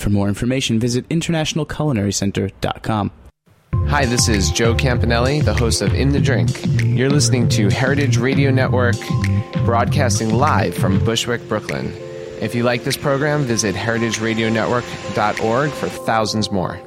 For more information, visit internationalculinarycenter.com. Hi, this is Joe Campanelli, the host of In the Drink. You're listening to Heritage Radio Network, broadcasting live from Bushwick, Brooklyn. If you like this program, visit heritageradionetwork.org for thousands more.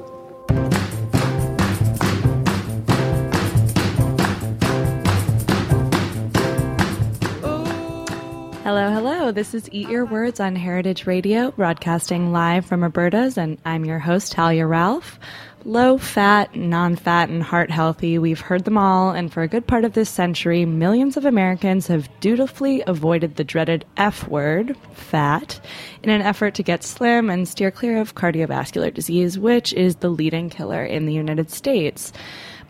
This is Eat Your Words on Heritage Radio, broadcasting live from Roberta's, and I'm your host, Talia Ralph. Low fat, non fat, and heart healthy, we've heard them all, and for a good part of this century, millions of Americans have dutifully avoided the dreaded F word, fat, in an effort to get slim and steer clear of cardiovascular disease, which is the leading killer in the United States.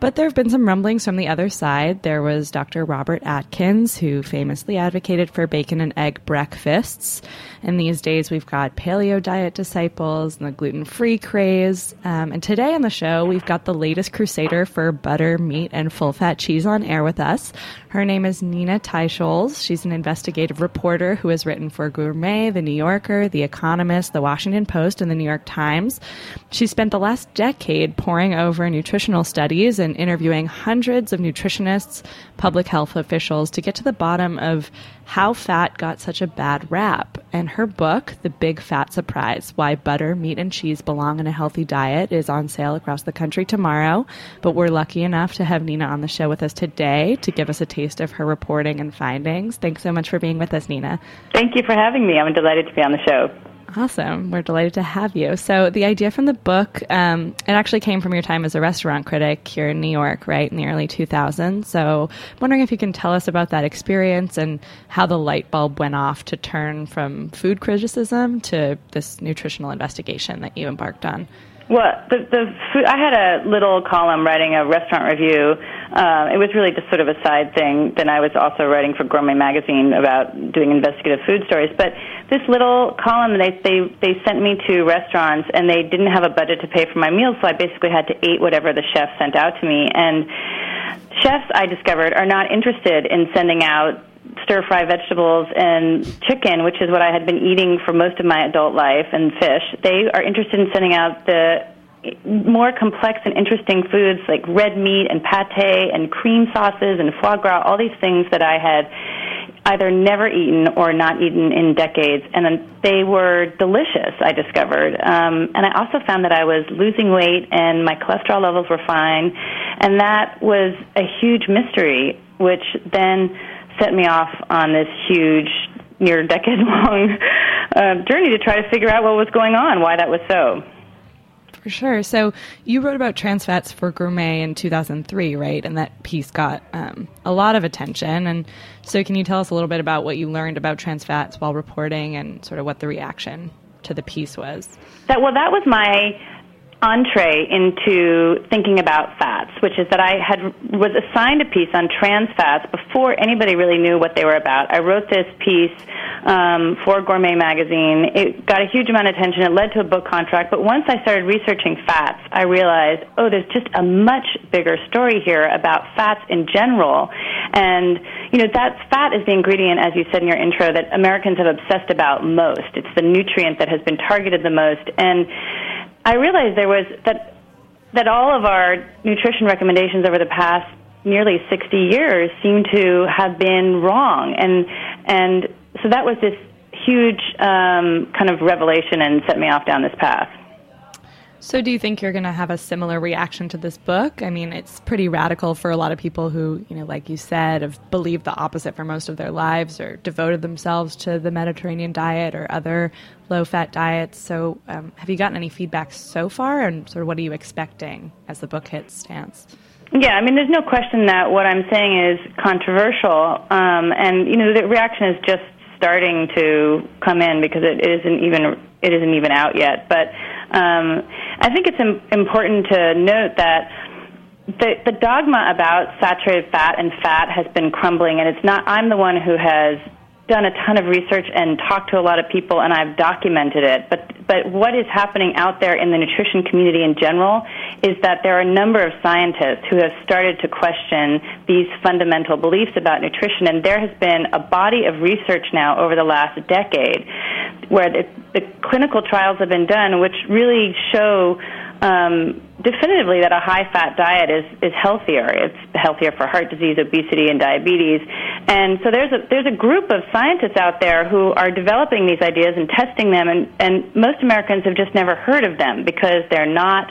But there have been some rumblings from the other side. There was Dr. Robert Atkins, who famously advocated for bacon and egg breakfasts. And these days we've got paleo diet disciples and the gluten free craze. Um, and today on the show, we've got the latest crusader for butter, meat, and full fat cheese on air with us. Her name is Nina Teicholz. She's an investigative reporter who has written for Gourmet, The New Yorker, The Economist, The Washington Post, and The New York Times. She spent the last decade poring over nutritional studies and interviewing hundreds of nutritionists, public health officials to get to the bottom of how fat got such a bad rap. And her book, The Big Fat Surprise Why Butter, Meat, and Cheese Belong in a Healthy Diet, is on sale across the country tomorrow. But we're lucky enough to have Nina on the show with us today to give us a taste of her reporting and findings. Thanks so much for being with us, Nina. Thank you for having me. I'm delighted to be on the show. Awesome. We're delighted to have you. So, the idea from the book, um, it actually came from your time as a restaurant critic here in New York, right, in the early 2000s. So, I'm wondering if you can tell us about that experience and how the light bulb went off to turn from food criticism to this nutritional investigation that you embarked on. Well, the, the food, I had a little column writing a restaurant review. Uh, it was really just sort of a side thing. Then I was also writing for Gourmet magazine about doing investigative food stories. But this little column, they they they sent me to restaurants, and they didn't have a budget to pay for my meals, so I basically had to eat whatever the chef sent out to me. And chefs, I discovered, are not interested in sending out stir fry vegetables and chicken, which is what I had been eating for most of my adult life, and fish. They are interested in sending out the more complex and interesting foods like red meat and pate and cream sauces and foie gras, all these things that I had either never eaten or not eaten in decades, and then they were delicious. I discovered, um, and I also found that I was losing weight and my cholesterol levels were fine, and that was a huge mystery, which then set me off on this huge, near decade long uh, journey to try to figure out what was going on, why that was so. For sure. So you wrote about trans fats for Gourmet in 2003, right? And that piece got um, a lot of attention. And so, can you tell us a little bit about what you learned about trans fats while reporting, and sort of what the reaction to the piece was? That well, that was my entree into thinking about fats, which is that I had was assigned a piece on trans fats before anybody really knew what they were about. I wrote this piece um, for Gourmet magazine. It got a huge amount of attention. It led to a book contract. But once I started researching fats, I realized, oh, there's just a much bigger story here about fats in general. And you know, that fat is the ingredient, as you said in your intro, that Americans have obsessed about most. It's the nutrient that has been targeted the most. And I realized there was that, that all of our nutrition recommendations over the past nearly 60 years seem to have been wrong. And, and so that was this huge um, kind of revelation and set me off down this path. So, do you think you're going to have a similar reaction to this book? I mean, it's pretty radical for a lot of people who, you know, like you said, have believed the opposite for most of their lives or devoted themselves to the Mediterranean diet or other low fat diets. So, um, have you gotten any feedback so far? And sort of what are you expecting as the book hits stance? Yeah, I mean, there's no question that what I'm saying is controversial. Um, and, you know, the reaction is just starting to come in because it isn't even it isn't even out yet. But um, I think it's Im- important to note that the, the dogma about saturated fat and fat has been crumbling, and it's not. I'm the one who has done a ton of research and talked to a lot of people, and I've documented it. But but what is happening out there in the nutrition community in general is that there are a number of scientists who have started to question these fundamental beliefs about nutrition, and there has been a body of research now over the last decade where the, the clinical trials have been done, which really show um, definitively that a high fat diet is, is healthier. It's healthier for heart disease, obesity, and diabetes. And so there's a, there's a group of scientists out there who are developing these ideas and testing them, and, and most Americans have just never heard of them because they're not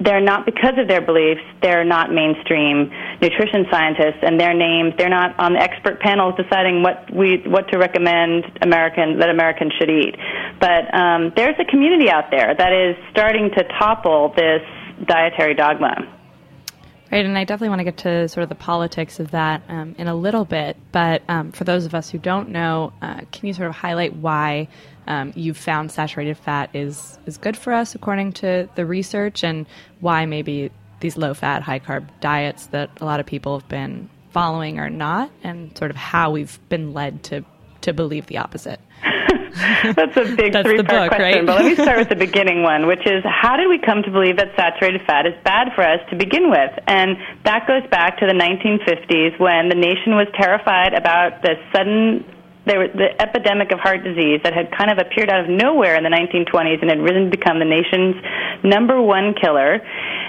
they're not because of their beliefs they're not mainstream nutrition scientists and their names they're not on the expert panels deciding what we what to recommend american that americans should eat but um, there's a community out there that is starting to topple this dietary dogma Right, and I definitely want to get to sort of the politics of that um, in a little bit. But um, for those of us who don't know, uh, can you sort of highlight why um, you've found saturated fat is is good for us according to the research, and why maybe these low fat, high carb diets that a lot of people have been following are not, and sort of how we've been led to to believe the opposite. That's a big That's three part question. Right? but let me start with the beginning one, which is how did we come to believe that saturated fat is bad for us to begin with? And that goes back to the 1950s when the nation was terrified about the sudden there was the epidemic of heart disease that had kind of appeared out of nowhere in the 1920s and had risen to become the nation's number one killer.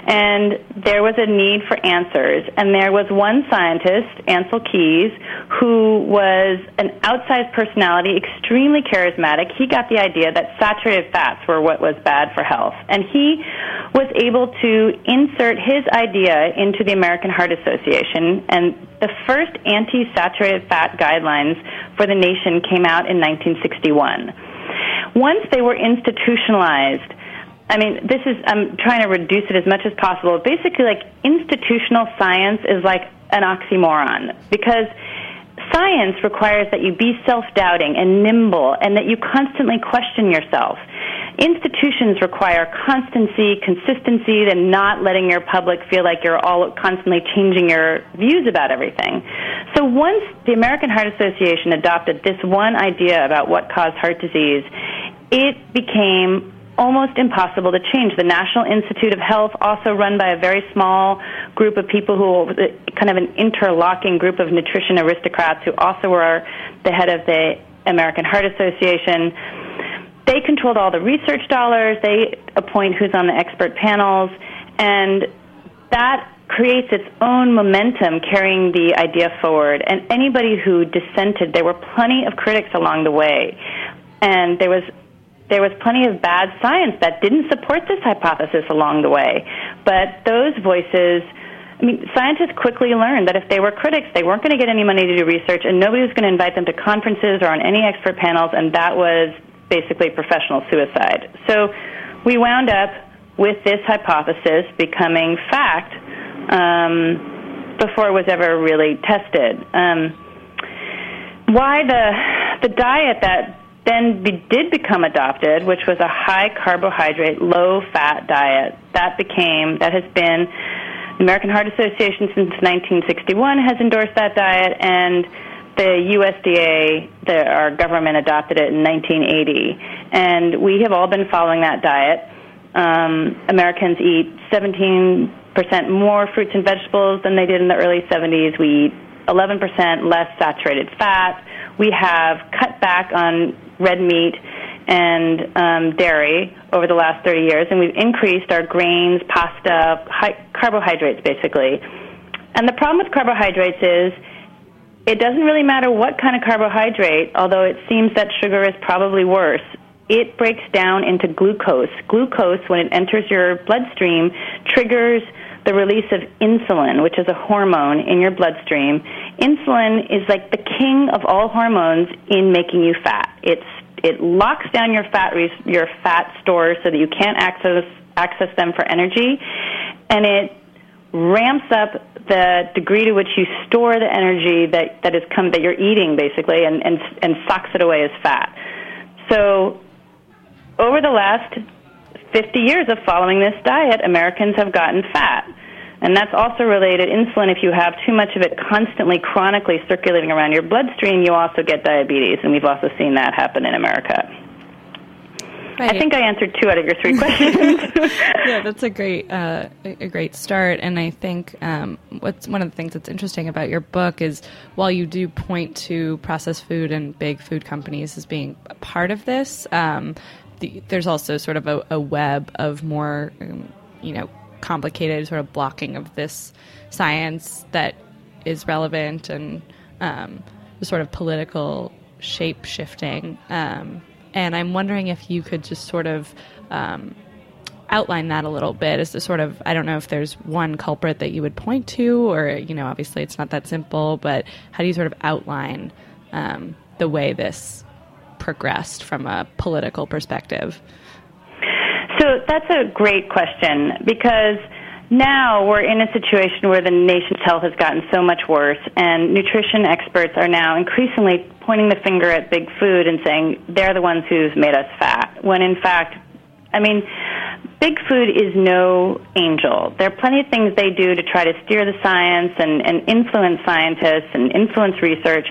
And there was a need for answers. And there was one scientist, Ancel Keys, who was an outsized personality, extremely charismatic. He got the idea that saturated fats were what was bad for health. And he was able to insert his idea into the American Heart Association. And the first anti saturated fat guidelines for the nation came out in 1961. Once they were institutionalized, I mean, this is, I'm trying to reduce it as much as possible. Basically, like, institutional science is like an oxymoron because science requires that you be self doubting and nimble and that you constantly question yourself. Institutions require constancy, consistency, and not letting your public feel like you're all constantly changing your views about everything. So once the American Heart Association adopted this one idea about what caused heart disease, it became almost impossible to change. The National Institute of Health, also run by a very small group of people who kind of an interlocking group of nutrition aristocrats who also were the head of the American Heart Association they controlled all the research dollars. They appoint who's on the expert panels, and that creates its own momentum carrying the idea forward. And anybody who dissented, there were plenty of critics along the way, and there was there was plenty of bad science that didn't support this hypothesis along the way. But those voices. I mean, scientists quickly learned that if they were critics, they weren't going to get any money to do research, and nobody was going to invite them to conferences or on any expert panels, and that was basically professional suicide. So we wound up with this hypothesis becoming fact um, before it was ever really tested. Um, why the the diet that then did become adopted, which was a high carbohydrate, low fat diet, that became that has been the American Heart Association since 1961 has endorsed that diet and the USDA, the, our government adopted it in 1980, and we have all been following that diet. Um, Americans eat 17% more fruits and vegetables than they did in the early 70s. We eat 11% less saturated fat. We have cut back on red meat and um, dairy over the last 30 years, and we've increased our grains, pasta, carbohydrates, basically. And the problem with carbohydrates is it doesn't really matter what kind of carbohydrate, although it seems that sugar is probably worse. It breaks down into glucose. Glucose, when it enters your bloodstream, triggers the release of insulin, which is a hormone in your bloodstream. Insulin is like the king of all hormones in making you fat. It's it locks down your fat your fat stores so that you can't access access them for energy, and it ramps up the degree to which you store the energy that that is come that you're eating basically, and and and socks it away as fat. So over the last 50 years of following this diet, Americans have gotten fat. And that's also related. Insulin, if you have too much of it constantly, chronically circulating around your bloodstream, you also get diabetes. And we've also seen that happen in America. Right. I think I answered two out of your three questions. yeah, that's a great uh, a great start. And I think um, what's one of the things that's interesting about your book is while you do point to processed food and big food companies as being a part of this, um, the, there's also sort of a, a web of more, um, you know, complicated sort of blocking of this science that is relevant and um, the sort of political shape shifting. Um, and I'm wondering if you could just sort of um, outline that a little bit as to sort of I don't know if there's one culprit that you would point to, or you know, obviously it's not that simple, but how do you sort of outline um, the way this progressed from a political perspective? So that's a great question because now we're in a situation where the nation's health has gotten so much worse, and nutrition experts are now increasingly pointing the finger at big food and saying they're the ones who've made us fat. When in fact, I mean, big food is no angel. There are plenty of things they do to try to steer the science and, and influence scientists and influence research,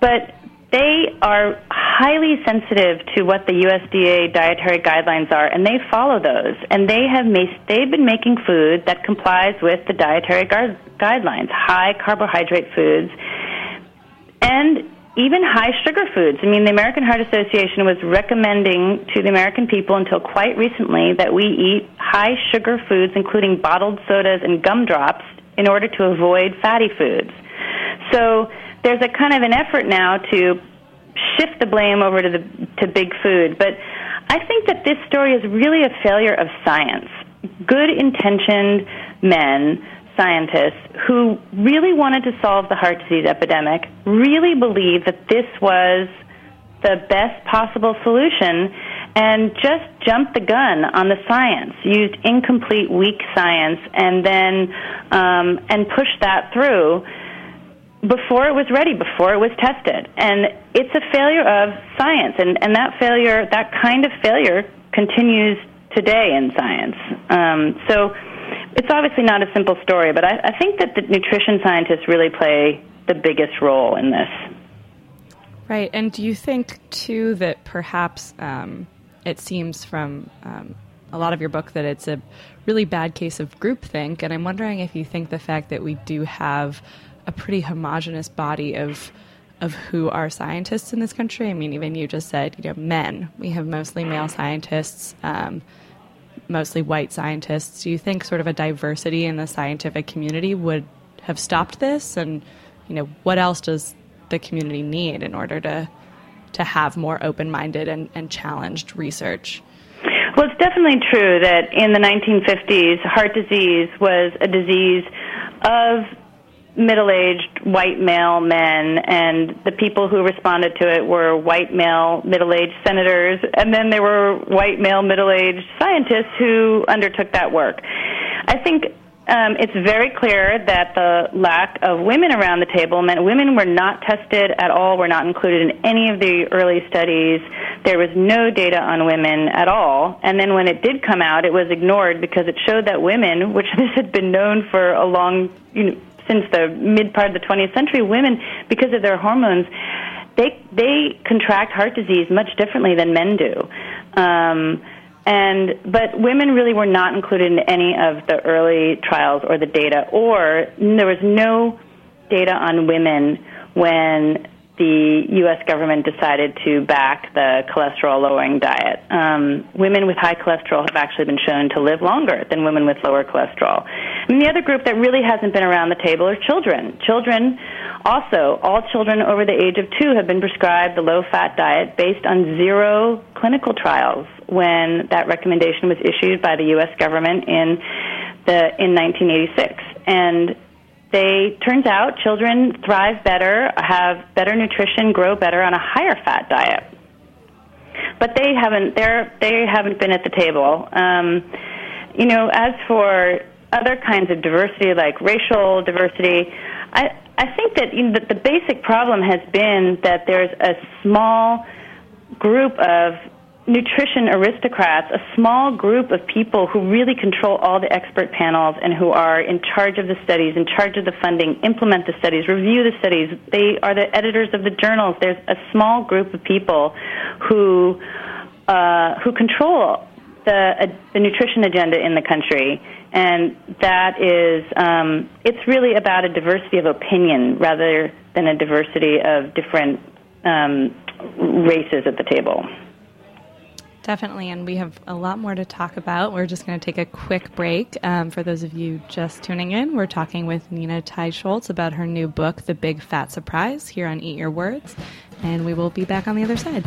but they are highly sensitive to what the USDA dietary guidelines are, and they follow those. And they have made, they've been making food that complies with the dietary gu- guidelines, high carbohydrate foods, and even high sugar foods. I mean, the American Heart Association was recommending to the American people until quite recently that we eat high sugar foods, including bottled sodas and gumdrops, in order to avoid fatty foods. So there's a kind of an effort now to shift the blame over to the to big food, but I think that this story is really a failure of science. Good intentioned men, scientists who really wanted to solve the heart disease epidemic, really believed that this was the best possible solution and just jumped the gun on the science, used incomplete, weak science, and then um, and pushed that through before it was ready, before it was tested. And it's a failure of science, and, and that failure, that kind of failure, continues today in science. Um, so it's obviously not a simple story, but I, I think that the nutrition scientists really play the biggest role in this. Right, and do you think too that perhaps um, it seems from um, a lot of your book that it's a really bad case of groupthink, and I'm wondering if you think the fact that we do have a pretty homogenous body of of who are scientists in this country. I mean, even you just said, you know, men. We have mostly male scientists, um, mostly white scientists. Do you think sort of a diversity in the scientific community would have stopped this? And you know, what else does the community need in order to to have more open minded and, and challenged research? Well, it's definitely true that in the 1950s, heart disease was a disease of middle-aged white male men, and the people who responded to it were white male middle-aged senators, and then there were white male middle-aged scientists who undertook that work. I think um, it's very clear that the lack of women around the table meant women were not tested at all, were not included in any of the early studies. There was no data on women at all. And then when it did come out, it was ignored because it showed that women, which this had been known for a long, you know, since the mid part of the 20th century, women, because of their hormones, they they contract heart disease much differently than men do. Um, and but women really were not included in any of the early trials or the data, or there was no data on women when the U.S. government decided to back the cholesterol lowering diet. Um, women with high cholesterol have actually been shown to live longer than women with lower cholesterol. And the other group that really hasn't been around the table are children. Children, also, all children over the age of two have been prescribed the low fat diet based on zero clinical trials when that recommendation was issued by the U.S. government in the in 1986. And they turns out children thrive better, have better nutrition, grow better on a higher fat diet. But they haven't they're they haven't been at the table. Um, you know, as for other kinds of diversity like racial diversity, I I think that you know, the, the basic problem has been that there's a small group of nutrition aristocrats, a small group of people who really control all the expert panels and who are in charge of the studies, in charge of the funding, implement the studies, review the studies. They are the editors of the journals. There's a small group of people who uh, who control the uh, the nutrition agenda in the country, and that is um, it's really about a diversity of opinion rather than a diversity of different um, races at the table. Definitely, and we have a lot more to talk about. We're just going to take a quick break. Um, for those of you just tuning in, we're talking with Nina Teicholz about her new book, The Big Fat Surprise, here on Eat Your Words, and we will be back on the other side.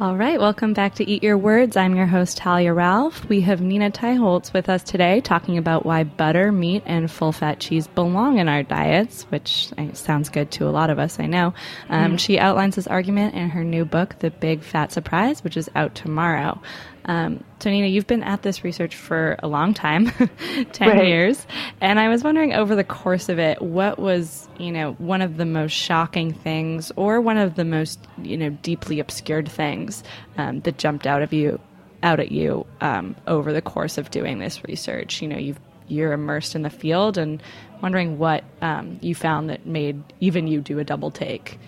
All right, welcome back to Eat Your Words. I'm your host, Talia Ralph. We have Nina Teicholz with us today talking about why butter, meat, and full fat cheese belong in our diets, which sounds good to a lot of us, I know. Um, mm. She outlines this argument in her new book, The Big Fat Surprise, which is out tomorrow. Um, so, Nina, you've been at this research for a long time 10 right. years. And I was wondering over the course of it, what was, you know, one of the most shocking things or one of the most, you know, deeply obscured things um, that jumped out of you? Out at you um, over the course of doing this research. You know, you've you're immersed in the field, and wondering what um, you found that made even you do a double take.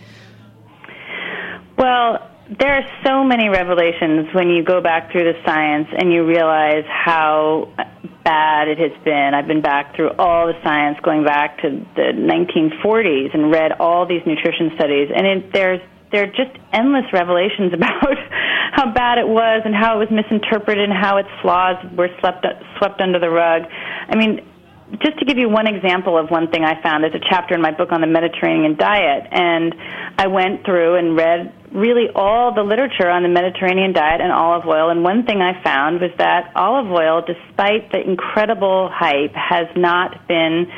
Well, there are so many revelations when you go back through the science and you realize how bad it has been. I've been back through all the science going back to the 1940s and read all these nutrition studies, and it, there's there are just endless revelations about how bad it was and how it was misinterpreted and how its flaws were swept swept under the rug. I mean, just to give you one example of one thing I found, there's a chapter in my book on the Mediterranean diet, and I went through and read really all the literature on the Mediterranean diet and olive oil. And one thing I found was that olive oil, despite the incredible hype, has not been.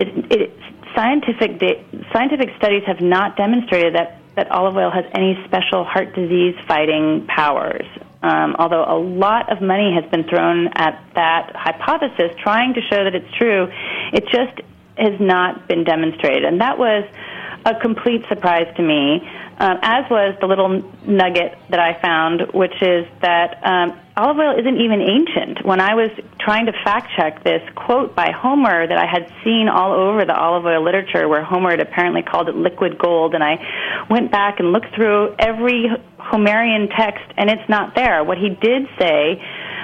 It, it, scientific de- scientific studies have not demonstrated that that olive oil has any special heart disease fighting powers. Um, although a lot of money has been thrown at that hypothesis, trying to show that it's true, it just has not been demonstrated. And that was a complete surprise to me, um, as was the little nugget that I found, which is that um, olive oil isn't even ancient. When I was trying to fact check this quote by Homer that I had seen all over the olive oil literature, where Homer had apparently called it liquid gold, and I went back and looked through every Homerian text, and it's not there. What he did say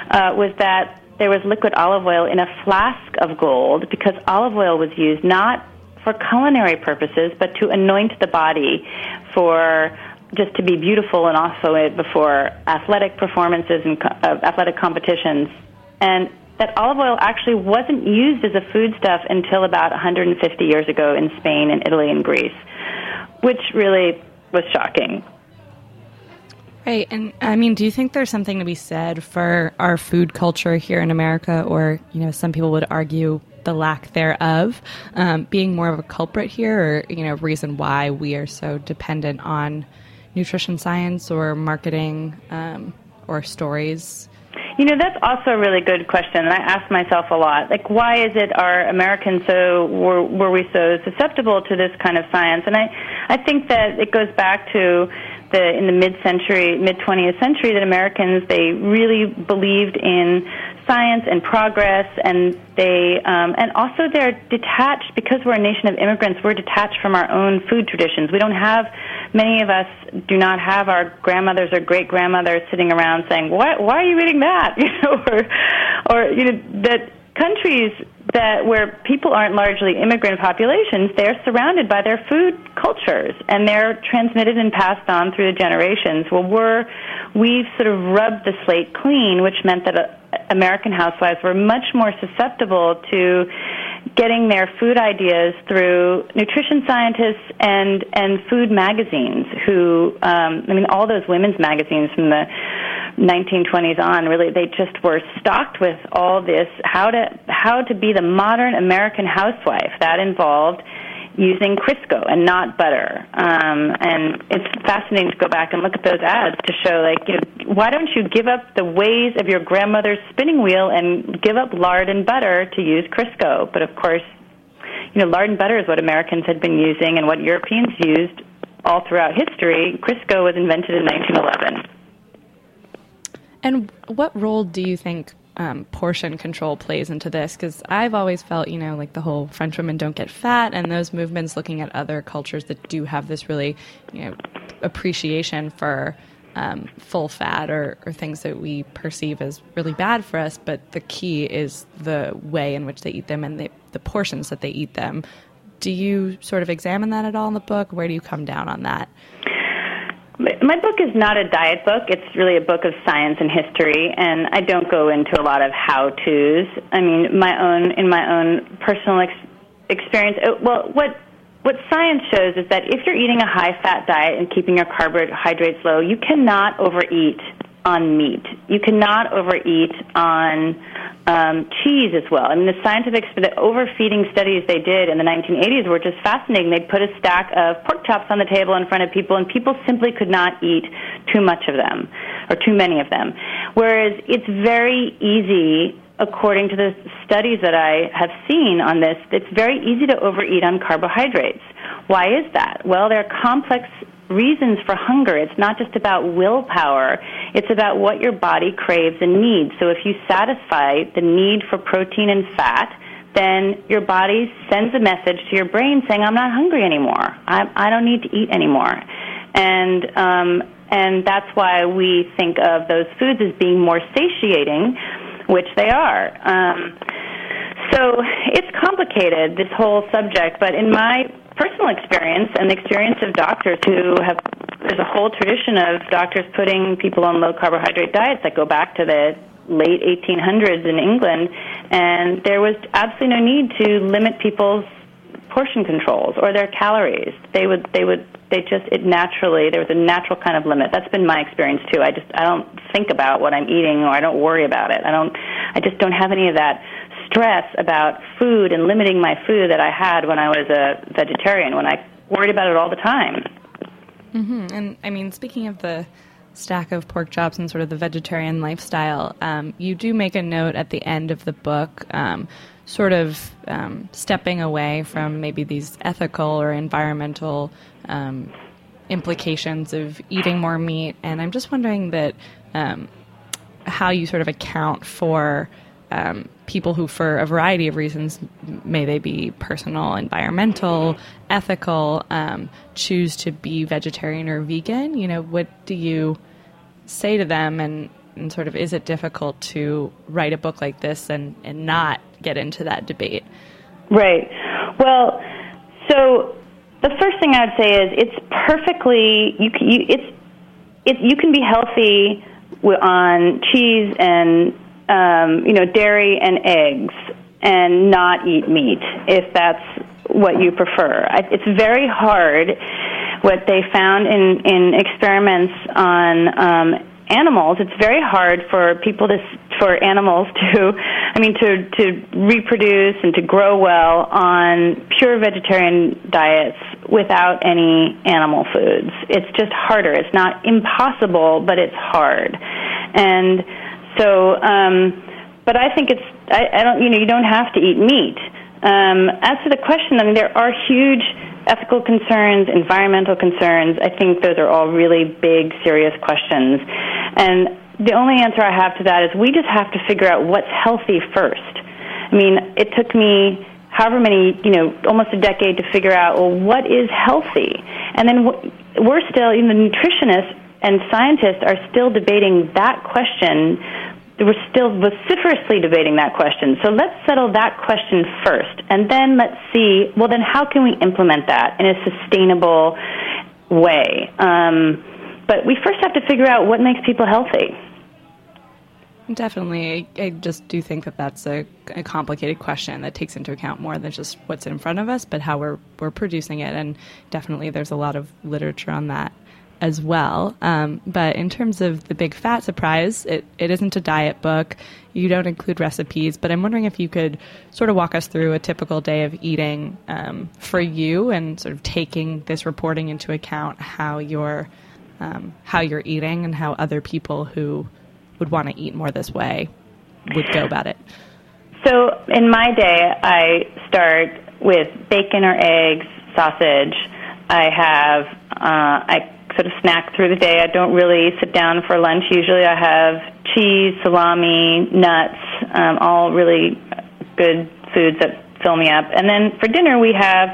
uh, was that there was liquid olive oil in a flask of gold because olive oil was used not for culinary purposes, but to anoint the body for just to be beautiful and also it before athletic performances and uh, athletic competitions. And that olive oil actually wasn't used as a foodstuff until about 150 years ago in Spain and Italy and Greece, which really was shocking. Right. And I mean, do you think there's something to be said for our food culture here in America, or, you know, some people would argue the lack thereof, um, being more of a culprit here, or, you know, reason why we are so dependent on nutrition science or marketing um, or stories? You know, that's also a really good question, and I ask myself a lot. Like, why is it our Americans so were, were we so susceptible to this kind of science? And I, I think that it goes back to the in the mid-century, mid-20th century, that Americans they really believed in science and progress, and they um, and also they're detached because we're a nation of immigrants. We're detached from our own food traditions. We don't have many of us do not have our grandmothers or great grandmothers sitting around saying, "Why why are you eating that?" You know, or or you know that countries that where people aren't largely immigrant populations, they're surrounded by their food cultures and they're transmitted and passed on through the generations. Well, we're we've sort of rubbed the slate clean, which meant that American housewives were much more susceptible to getting their food ideas through nutrition scientists and and food magazines. Who, um, I mean, all those women's magazines from the 1920s on, really, they just were stocked with all this how to how to be the modern American housewife. That involved using Crisco and not butter. Um, and it's fascinating to go back and look at those ads to show, like, you know, why don't you give up the ways of your grandmother's spinning wheel and give up lard and butter to use Crisco? But of course, you know, lard and butter is what Americans had been using and what Europeans used all throughout history. Crisco was invented in 1911. And what role do you think um, portion control plays into this? Because I've always felt, you know, like the whole French women don't get fat, and those movements looking at other cultures that do have this really, you know, appreciation for um, full fat or, or things that we perceive as really bad for us. But the key is the way in which they eat them and the, the portions that they eat them. Do you sort of examine that at all in the book? Where do you come down on that? My book is not a diet book. It's really a book of science and history, and I don't go into a lot of how-tos. I mean, my own in my own personal ex- experience. Uh, well, what what science shows is that if you're eating a high-fat diet and keeping your carbohydrates low, you cannot overeat on meat. You cannot overeat on um, cheese as well. I mean, the scientific the overfeeding studies they did in the 1980s were just fascinating. They'd put a stack of pork chops on the table in front of people, and people simply could not eat too much of them or too many of them. Whereas it's very easy according to the studies that I have seen on this, it's very easy to overeat on carbohydrates. Why is that? Well, there are complex reasons for hunger. It's not just about willpower. It's about what your body craves and needs. So if you satisfy the need for protein and fat, then your body sends a message to your brain saying, "I'm not hungry anymore. I, I don't need to eat anymore." And um, and that's why we think of those foods as being more satiating, which they are. Um, so it's complicated this whole subject, but in my personal experience and the experience of doctors who have there's a whole tradition of doctors putting people on low carbohydrate diets that go back to the late 1800s in England and there was absolutely no need to limit people's portion controls or their calories. They would they would they just it naturally there was a natural kind of limit. That's been my experience too. I just i don't think about what i'm eating or i don't worry about it. I don't i just don't have any of that stress about food and limiting my food that I had when I was a vegetarian, when I worried about it all the time. Mm-hmm. And I mean, speaking of the stack of pork chops and sort of the vegetarian lifestyle, um, you do make a note at the end of the book, um, sort of um, stepping away from maybe these ethical or environmental um, implications of eating more meat. And I'm just wondering that um, how you sort of account for um, people who, for a variety of reasons, may they be personal, environmental, ethical, um, choose to be vegetarian or vegan. You know, what do you say to them, and, and sort of is it difficult to write a book like this and, and not get into that debate? Right. Well, so the first thing I'd say is it's perfectly you. you it's it, you can be healthy on cheese and um, you know, dairy and eggs and not eat meat if that's what you prefer. It's very hard what they found in in experiments on um, animals, it's very hard for people to for animals to, I mean, to to reproduce and to grow well on pure vegetarian diets without any animal foods. It's just harder. It's not impossible, but it's hard, and so. Um, but I think it's I, I don't you know you don't have to eat meat. Um, as to the question, I mean, there are huge ethical concerns, environmental concerns. I think those are all really big, serious questions. And the only answer I have to that is we just have to figure out what's healthy first. I mean, it took me however many, you know, almost a decade to figure out, well, what is healthy? And then we're still, you know, nutritionists and scientists are still debating that question we're still vociferously debating that question. So let's settle that question first, and then let's see. Well, then how can we implement that in a sustainable way? Um, but we first have to figure out what makes people healthy. Definitely. I just do think that that's a, a, complicated question that takes into account more than just what's in front of us, but how we're, we're producing it. And definitely there's a lot of literature on that as well. Um, but in terms of the big fat surprise, it, it isn't a diet book. You don't include recipes, but I'm wondering if you could sort of walk us through a typical day of eating um, for you and sort of taking this reporting into account how you're um, how you're eating and how other people who would want to eat more this way would go about it. So in my day, I start with bacon or eggs, sausage. I have uh, I sort of snack through the day. I don't really sit down for lunch. Usually I have cheese, salami, nuts, um, all really good foods that fill me up. And then for dinner we have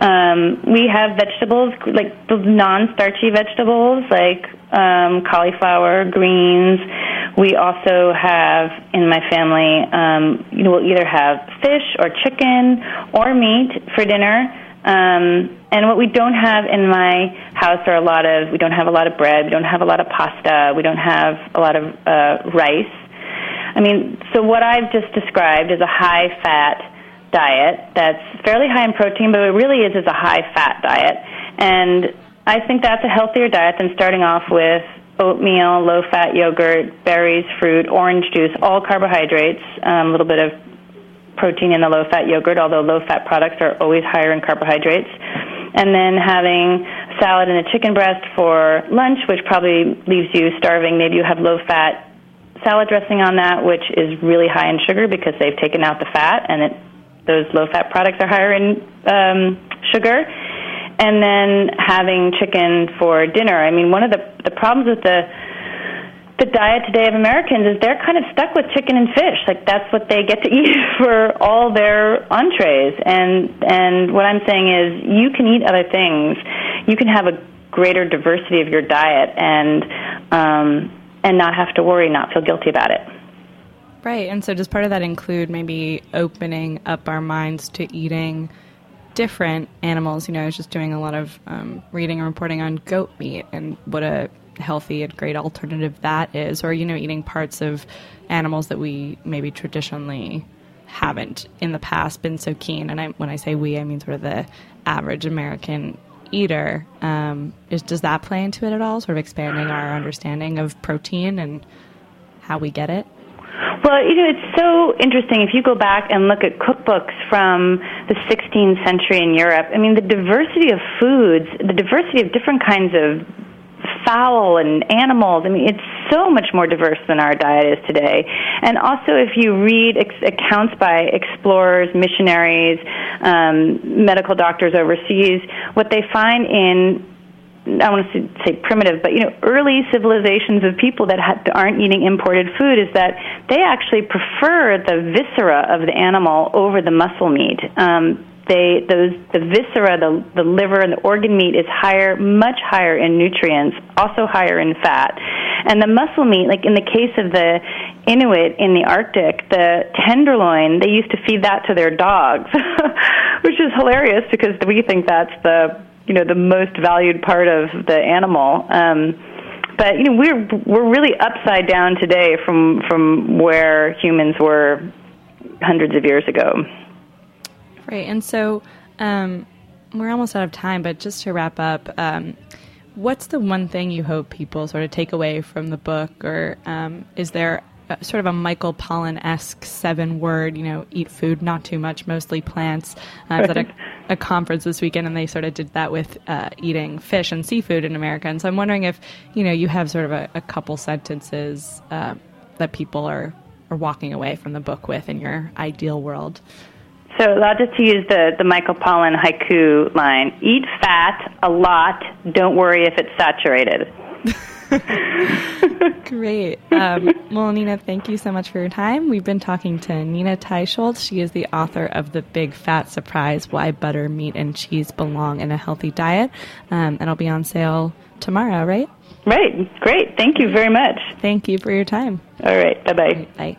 um, we have vegetables like the non-starchy vegetables like um, cauliflower, greens. We also have in my family, um, you know, we'll either have fish or chicken or meat for dinner. Um, and what we don't have in my house are a lot of, we don't have a lot of bread, we don't have a lot of pasta, we don't have a lot of uh, rice. I mean, so what I've just described is a high fat diet that's fairly high in protein, but it really is is a high fat diet. And I think that's a healthier diet than starting off with oatmeal, low fat yogurt, berries, fruit, orange juice, all carbohydrates, um, a little bit of protein in the low fat yogurt, although low fat products are always higher in carbohydrates. And then having salad and a chicken breast for lunch, which probably leaves you starving. Maybe you have low fat salad dressing on that, which is really high in sugar because they've taken out the fat, and it, those low fat products are higher in um, sugar. And then having chicken for dinner. I mean, one of the the problems with the the diet today of Americans is they're kind of stuck with chicken and fish. Like that's what they get to eat for all their entrees. And and what I'm saying is you can eat other things. You can have a greater diversity of your diet and um, and not have to worry, not feel guilty about it. Right. And so does part of that include maybe opening up our minds to eating different animals? You know, I was just doing a lot of um, reading and reporting on goat meat and what a healthy and great alternative that is, or you know, eating parts of animals that we maybe traditionally haven't in the past been so keen. And I, when I say we, I mean sort of the average American eater. Um, is, does that play into it at all? Sort of expanding our understanding of protein and how we get it. Well, you know, it's so interesting. If you go back and look at cookbooks from the 16th century in Europe, I mean, the diversity of foods, the diversity of different kinds of fowl and animals. I mean, it's so much more diverse than our diet is today. And also, if you read ex- accounts by explorers, missionaries, um, medical doctors overseas, what they find in I want to say primitive, but you know, early civilizations of people that ha- aren't eating imported food is that they actually prefer the viscera of the animal over the muscle meat. Um, they those the viscera, the the liver, and the organ meat is higher, much higher in nutrients, also higher in fat, and the muscle meat, like in the case of the Inuit in the Arctic, the tenderloin, they used to feed that to their dogs, which is hilarious because we think that's the you know the most valued part of the animal. Um, but you know we're we're really upside down today from from where humans were hundreds of years ago. Right. And so, um, we're almost out of time, but just to wrap up, um, what's the one thing you hope people sort of take away from the book, or um, is there a, sort of a Michael Pollan esque seven word, you know, eat food, not too much, mostly plants? Uh, I was at a, a, conference this weekend, and they sort of did that with uh, eating fish and seafood in America. And so I'm wondering if you know you have sort of a, a couple sentences uh, that people are are walking away from the book with in your ideal world. So I'll just use the, the Michael Pollan haiku line Eat fat a lot, don't worry if it's saturated. Great. Um, well, Nina, thank you so much for your time. We've been talking to Nina Teicholz. She is the author of The Big Fat Surprise Why Butter, Meat, and Cheese Belong in a Healthy Diet. Um, and it'll be on sale tomorrow, right? Right. Great. Thank you very much. Thank you for your time. All right. Bye-bye. Bye.